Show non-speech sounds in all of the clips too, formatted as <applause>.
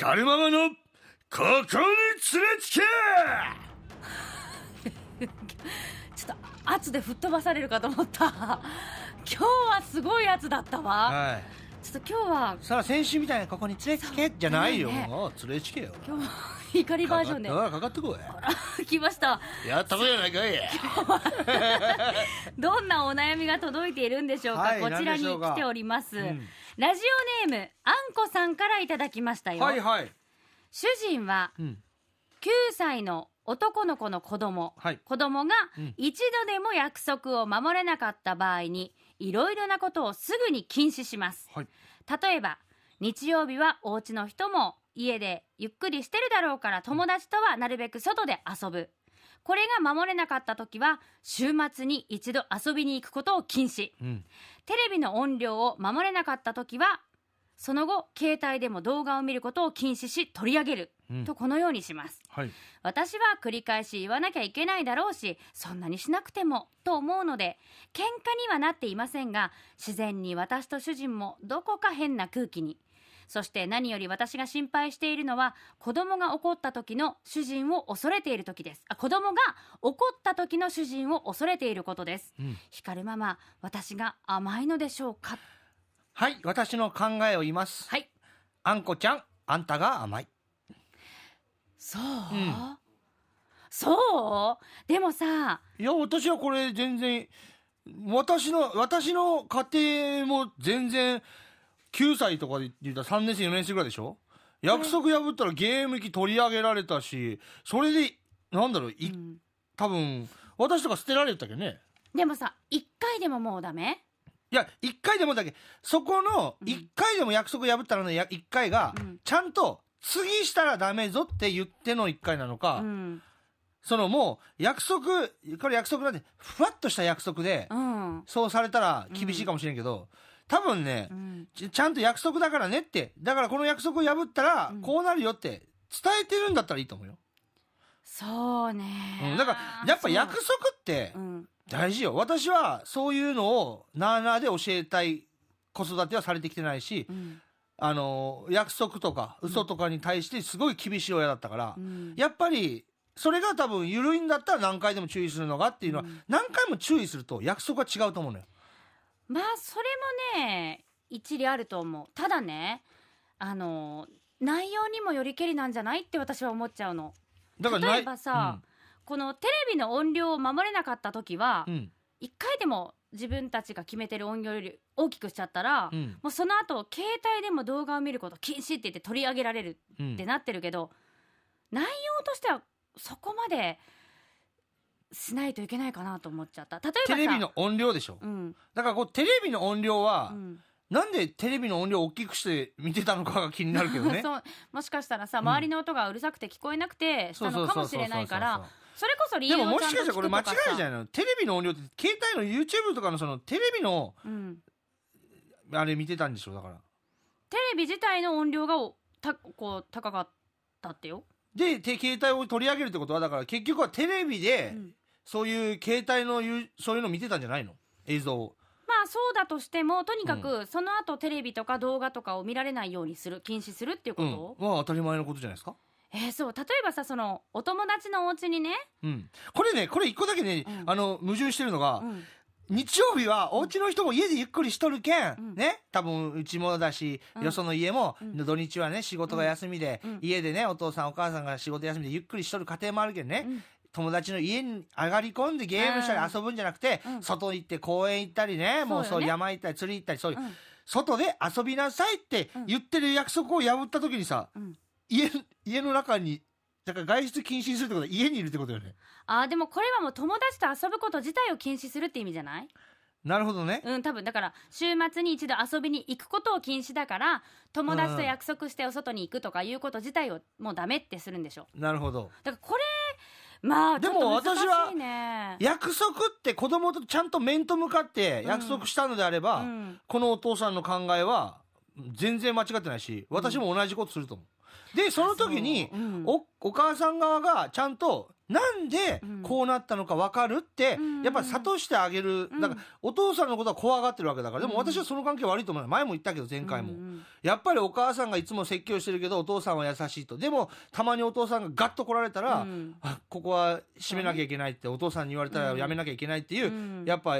光ママのここに連れつけ! <laughs> ちょっと圧で吹っ飛ばされるかと思った。<laughs> 今日はすごい圧だったわ、はい、ちょっと今日はさあ先週みたいなここに連れつけじゃないよ、ね、もう連れつけよ。今日怒りバージョンで。かかってこい来ました。やったことやないかい。どんなお悩みが届いているんでしょうか、はい、こちらに来ております、うん、ラジオネームあんこさんからいただきましたよ。はいはい。主人は、9歳の男の子の子供、はい、子供が一度でも約束を守れなかった場合にいろいろなことをすぐに禁止します、はい、例えば日曜日はお家の人も家でゆっくりしてるだろうから友達とはなるべく外で遊ぶ。これが守れなかった時は週末に一度遊びに行くことを禁止、うん、テレビの音量を守れなかった時はその後携帯でも動画を見ることを禁止し取り上げる、うん、とこのようにします、はい、私は繰り返し言わなきゃいけないだろうしそんなにしなくてもと思うので喧嘩にはなっていませんが自然に私と主人もどこか変な空気にそして何より私が心配しているのは子供が怒った時の主人を恐れている時です。あ子供が怒った時の主人を恐れていることです、うん、光るママ私が甘いのでしょうか？はい私の考えを言います。はい。あんこちゃんあんたが甘い。そう、うん、そう？でもさいや私はこれ全然私の私の家庭も全然9歳とかで言ったら3年生4年生ぐらいでしょ？約束破ったらゲーム機取り上げられたしそれでなんだろうい、うん、多分私とか捨てられたけどね？でもさ1回でももうダメ？いや1回でもだけ。そこの1回でも約束破ったらの1回が、ちゃんと次したらダメぞって言っての1回なのか、うん、そのもう約束これ約束なんでふわっとした約束で、うん、そうされたら厳しいかもしれんけど、多分ね、うん、ちゃんと約束だからねって、だからこの約束を破ったら、こうなるよって伝えてるんだったらいいと思うよ。そうね、うん、だから、やっぱ約束って大事よ。私はそういうのをなあなあで教えたい子育てはされてきてないし、うん、あの、約束とか嘘とかに対してすごい厳しい親だったから、うん、やっぱり、それが多分緩いんだったら何回でも注意するのがっていうのは、何回も注意すると約束は違うと思うのよ。まあそれもね一理あると思う。ただねあの内容にもよりけりなんじゃないって私は思っちゃうの。だから例えばさ、うん、このテレビの音量を守れなかった時は、うん、1回でも自分たちが決めてる音量より大きくしちゃったら、うん、もうその後携帯でも動画を見ること禁止って言って取り上げられるってなってるけど、内容としてはそこまでしないといけないかなと思っちゃった。例えばテレビの音量でしょ、うん、だからこうテレビの音量は、うん、なんでテレビの音量を大きくして見てたのかが気になるけどね。<laughs> もしかしたらさ周りの音がうるさくて聞こえなくてしたのかもしれないからそれこそ理由でももしかしたらこれ間違いじゃないの？テレビの音量って携帯の YouTube とかのそのテレビの、うん、あれ見てたんでしょ？だから。テレビ自体の音量がたこう高かったってよで携帯を取り上げるってことはだから結局はテレビで、うん。そういう携帯のそういうの見てたんじゃないの？映像を。まあそうだとしてもとにかくその後テレビとか動画とかを見られないようにする禁止するっていうこと、うん、は当たり前のことじゃないですか。えー、そう。例えばさそのお友達のお家にね、うん、これねこれ一個だけね、うん、あの矛盾してるのが、うん日曜日はお家の人も家でゆっくりしとるけん、うん、ね。多分うちもだし、うん、よその家も、うん、土日はね仕事が休みで、家でねお父さんお母さんが仕事休みでゆっくりしとる家庭もあるけんね、友達の家に上がり込んでゲームしたり遊ぶんじゃなくて、うん、外行って公園行ったりね、もうそう山行ったり釣り行ったり、そういう、うん、外で遊びなさいって言ってる約束を破った時にさ、うん、家、家の中に、だから外出禁止にするってことは家にいるってことよね。ああ、でもこれはもう友達と遊ぶこと自体を禁止するって意味じゃない？なるほどね。うん、多分だから週末に一度遊びに行くことを禁止だから友達と約束してお外に行くとかいうこと自体をもうダメってするんでしょ。なるほど。だからこれまあ、でも私は、約束って子供とちゃんと面と向かって約束したのであれば、うん、このお父さんの考えは全然間違ってないし、私も同じことすると思う。で、その時に、う。ん、お、お母さん側がちゃんとなんでこうなったのか分かるって、やっぱり諭してあげる、だからお父さんのことは怖がってるわけだから、でも私はその関係悪いと思う。前も言ったけど前回も、やっぱりお母さんがいつも説教してるけどお父さんは優しいと。でもたまにお父さんがガッと来られたら、あここは閉めなきゃいけないってお父さんに言われたらやめなきゃいけないっていう、やっぱ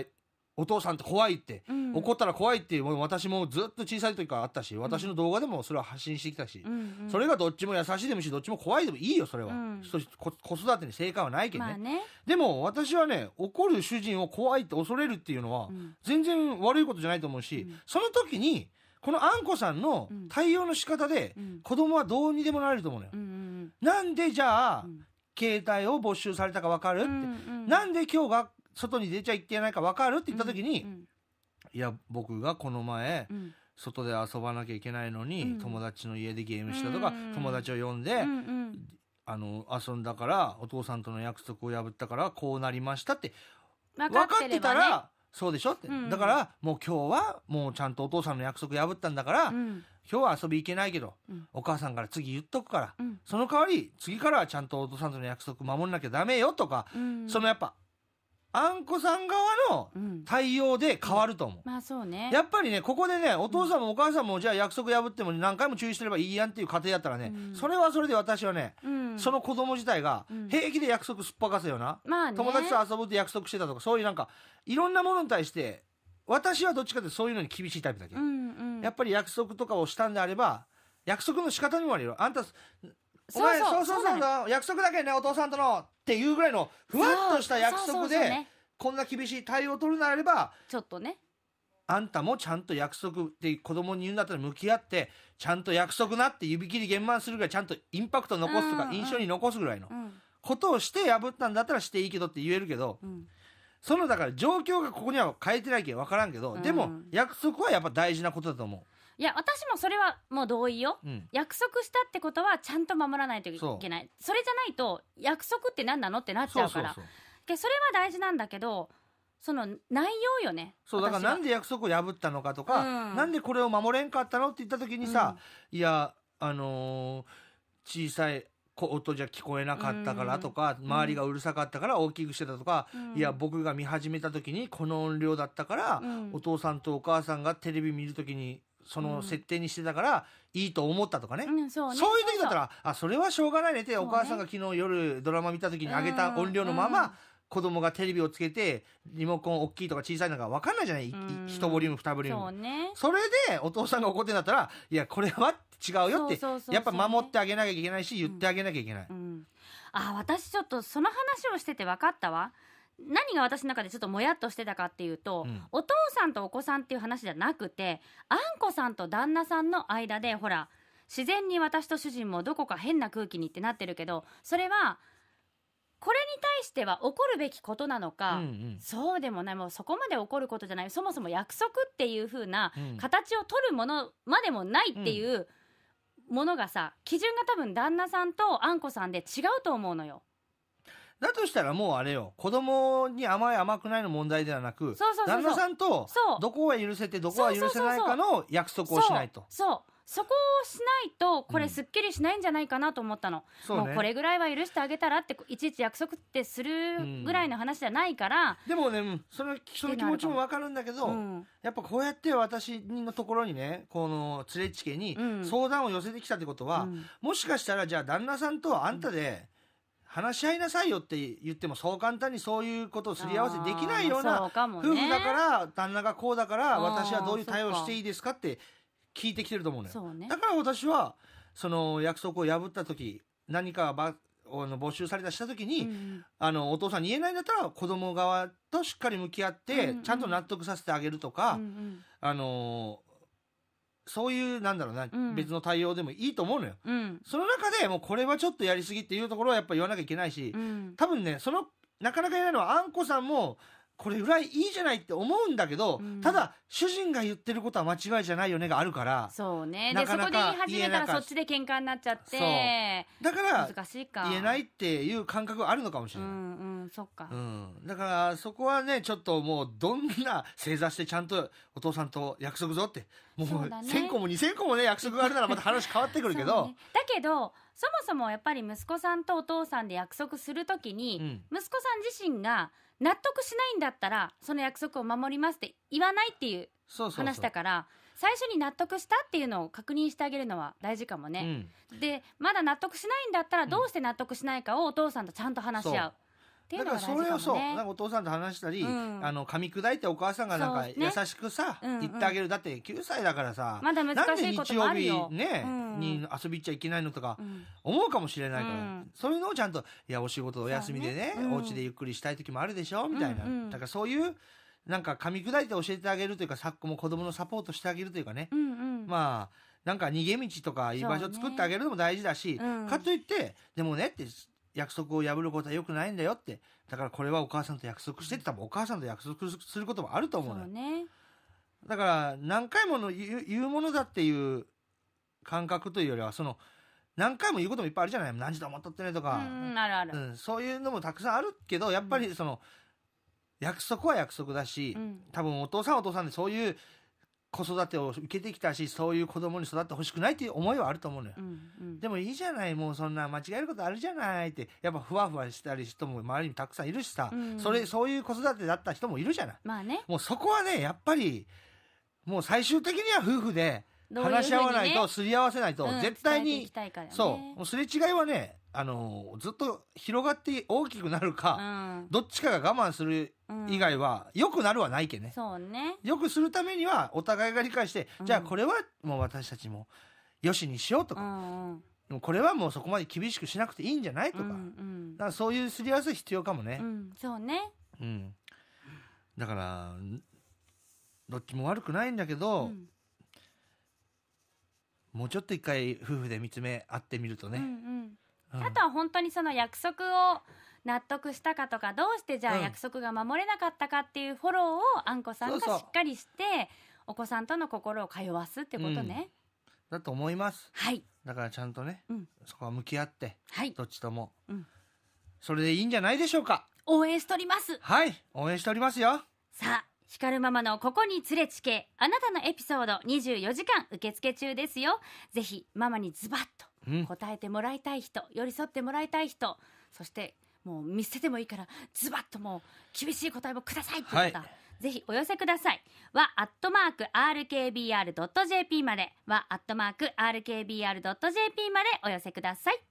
お父さんって怖いって、うん、怒ったら怖いってもう私もずっと小さい時からあったし私の動画でもそれは発信してきたし、うんうん、それがどっちも優しいでもいいしどっちも怖いでもいいよそれは、うん、子育てに正解はないけどね。まあね、でも私はね怒る主人を怖いって恐れるっていうのは、全然悪いことじゃないと思うし、その時にこのあんこさんの対応の仕方で、子供はどうにでもなれると思うのよ、なんでじゃあ、携帯を没収されたか分かるって、なんで今日が外に出ちゃいってないか分かるって言った時に、うんうん、いや僕がこの前、うん、外で遊ばなきゃいけないのに、うん、友達の家でゲームしたとか、うん。うん、友達を呼んで、うんうん、あの遊んだからお父さんとの約束を破ったからこうなりましたって分かってたら、ね、そうでしょって、うん、だからもう今日はもうちゃんとお父さんの約束破ったんだから、うん、今日は遊び行けないけど、うん、お母さんから次言っとくから、その代わり次からはちゃんとお父さんとの約束守んなきゃダメよとか、そのやっぱあんこさん側の対応で変わると思う、まあそうね。やっぱりねここでねお父さんもお母さんもじゃあ約束破っても何回も注意すればいいやんっていう家庭やったらね、それはそれで私はね、その子供自体が平気で約束すっぱかすよな、友達と遊ぶって約束してたとかそういうなんかいろんなものに対して私はどっちかってそういうのに厳しいタイプだけ。ど、やっぱり約束とかをしたんであれば約束の仕方にもあるよ。あんたお前そうそうそうそう約束だけねお父さんとのっていうぐらいのふわっとした約束でこんな厳しい対応を取るなればちょっとね。あんたもちゃんと約束って子供に言うんだったら向き合ってちゃんと約束なって指切り言満するぐらいちゃんとインパクト残すとか印象に残すぐらいのことをして破ったんだったらしていいけどって言えるけど、そのだから状況がここには変えてないけど分からんけど、でも約束はやっぱ大事なことだと思う。いや私もそれはもう同意よ、うん、約束したってことはちゃんと守らないといけない。それじゃないと約束って何なのってなっちゃうから。それは大事なんだけどその内容よね。そうだからなんで約束を破ったのかとか、うん、なんでこれを守れんかったのって言った時にさ、うん、いやあのー、小さい音じゃ聞こえなかったからとか、うん、周りがうるさかったから大きくしてたとか、うん、いや僕が見始めた時にこの音量だったから、うん、お父さんとお母さんがテレビ見る時にその設定にしてたからいいと思ったとかね,、そういう時だったらあそれはしょうがないねってお母さんが昨日夜ドラマ見た時に上げた音量のまま、子供がテレビをつけてリモコン大きいとか小さいのか分かんないじゃない、1ボリューム2ボリューム。そ,、ね、それでお父さんが怒ってんだったらいやこれは違うよってやっぱ守ってあげなきゃいけないし言ってあげなきゃいけない、うんうん、あ私ちょっとその話をしてて分かったわ何が私の中でちょっともやっとしてたかっていうと、うん、お父さんとお子さんっていう話じゃなくてあんこさんと旦那さんの間でほら自然に私と主人もどこか変な空気にってなってるけどそれはこれに対しては怒るべきことなのか、うんうん、そうでもない。もうそこまで怒ることじゃない。そもそも約束っていう風な形を取るものまでもないっていうものがさ基準が多分旦那さんとあんこさんで違うと思うのよ。だとしたらもうあれよ。子供に甘い甘くないの問題ではなく旦那さんとどこは許せてどこは許せないかの約束をしないと。そう。そこをしないとこれすっきりしないんじゃないかなと思ったの、うん、もうこれぐらいは許してあげたらっていちいち約束ってするぐらいの話じゃないから、うん、でもねそのその気持ちも分かるんだけど、うん、やっぱこうやって私のところにねこの連れチケに相談を寄せてきたってことは、もしかしたらじゃあ旦那さんとあんたで、話し合いなさいよって言ってもそう簡単にそういうことをすり合わせできないような夫婦だから旦那がこうだから私はどういう対応していいですかって聞いてきてると思うのよ、ね、だから私はその約束を破った時何かばあの募集されたした時に、うん、あのお父さんに言えないんだったら子供側としっかり向き合って、ちゃんと納得させてあげるとか、うんうん、あのそういうなんだろうな、うん、別の対応でもいいと思うのよ、うん、その中でもうこれはちょっとやりすぎっていうところはやっぱ言わなきゃいけないし、うん、多分ねそのなかなか言えないのはあんこさんもこれぐらいいいじゃないって思うんだけど、うん、ただ主人が言ってることは間違いじゃないよねがあるからそうね。でそこで言い始めたらそっちで喧嘩になっちゃってだから難しいか。言えないっていう感覚があるのかもしれない、うんうん、そっか、うん、だからそこはねちょっともうどんな正座してちゃんとお父さんと約束ぞってもうう、ね、1000個も2000個もね約束があるならまた話変わってくるけど、ね、だけどそもそもやっぱり息子さんとお父さんで約束するときに、うん、息子さん自身が納得しないんだったらその約束を守りますって言わないっていう話だから最初に納得したっていうのを確認してあげるのは大事かもね、うん、でまだ納得しないんだったらどうして納得しないかをお父さんとちゃんと話し合う。うだからそれをそうなんかお父さんと話したり、うん、あの噛み砕いてお母さんがなんか優しくさ、ね、言ってあげる。だって9歳だからさまだ難しいこともあるよ。なんで日曜日ね、うん、に遊び行っちゃいけないのとか思うかもしれないから、うん、そういうのをちゃんといやお仕事お休みでねね、お家でゆっくりしたい時もあるでしょみたいな、だからそういうなんか噛み砕いて教えてあげるというか昨今も子供のサポートしてあげるというかね、うんうん、まあなんか逃げ道とかいい場所作ってあげるのも大事だし、ねうん、かといってでもねって約束を破ることはよくないんだよって。だからこれはお母さんと約束してって多分お母さんと約束することもあると思うのよ、ね、だから何回もの言うものだっていう感覚というよりはその何回も言うこともいっぱいあるじゃない？何時と思っとってねとか、うん、あるある、うん、そういうのもたくさんあるけどやっぱりその、約束は約束だし、うん、多分お父さんお父さんでそういう子育てを受けてきたしそういう子供に育ってほしくないっていう思いはあると思うのよ、うんうん、でもいいじゃないもうそんな間違えることあるじゃないってやっぱふわふわしたり人も周りにたくさんいるしさ、うん。うん、それそういう子育てだった人もいるじゃない、まあね、もうそこはねやっぱりもう最終的には夫婦で話し合わないと、すり合わせないと、絶対に、そう。すれ違いはねあのずっと広がって大きくなるか、うん、どっちかが我慢する以外は、よくなるはないけね。そうね。よくするためにはお互いが理解して、じゃあこれはもう私たちもよしにしようとか、うんうん、これはもうそこまで厳しくしなくていいんじゃないとか,、だからそういうすり合わせ必要かもね、うん、そうね、うん、だからどっちも悪くないんだけど、うんもうちょっと一回夫婦で見つめ合ってみるとね、うんうん。あとは本当にその約束を納得したかとかどうしてじゃあ約束が守れなかったかっていうフォローをあんこさんがしっかりしてお子さんとの心を通わすってことね、うん、だと思います。はい。だからちゃんとね、うん、そこは向き合って、はい、どっちとも、うん、それでいいんじゃないでしょうか。応援しております。はい。応援しておりますよ。さあ光ママのここに連れつけあなたのエピソード24時間受付中ですよぜひママにズバッと答えてもらいたい人、寄り添ってもらいたい人そしてもう見捨ててもいいからズバッともう厳しい答えもくださいって言った、はい、ぜひお寄せください。は、アットマーク RKBR.jp まで、は、アットマーク RKBR.jp までお寄せください。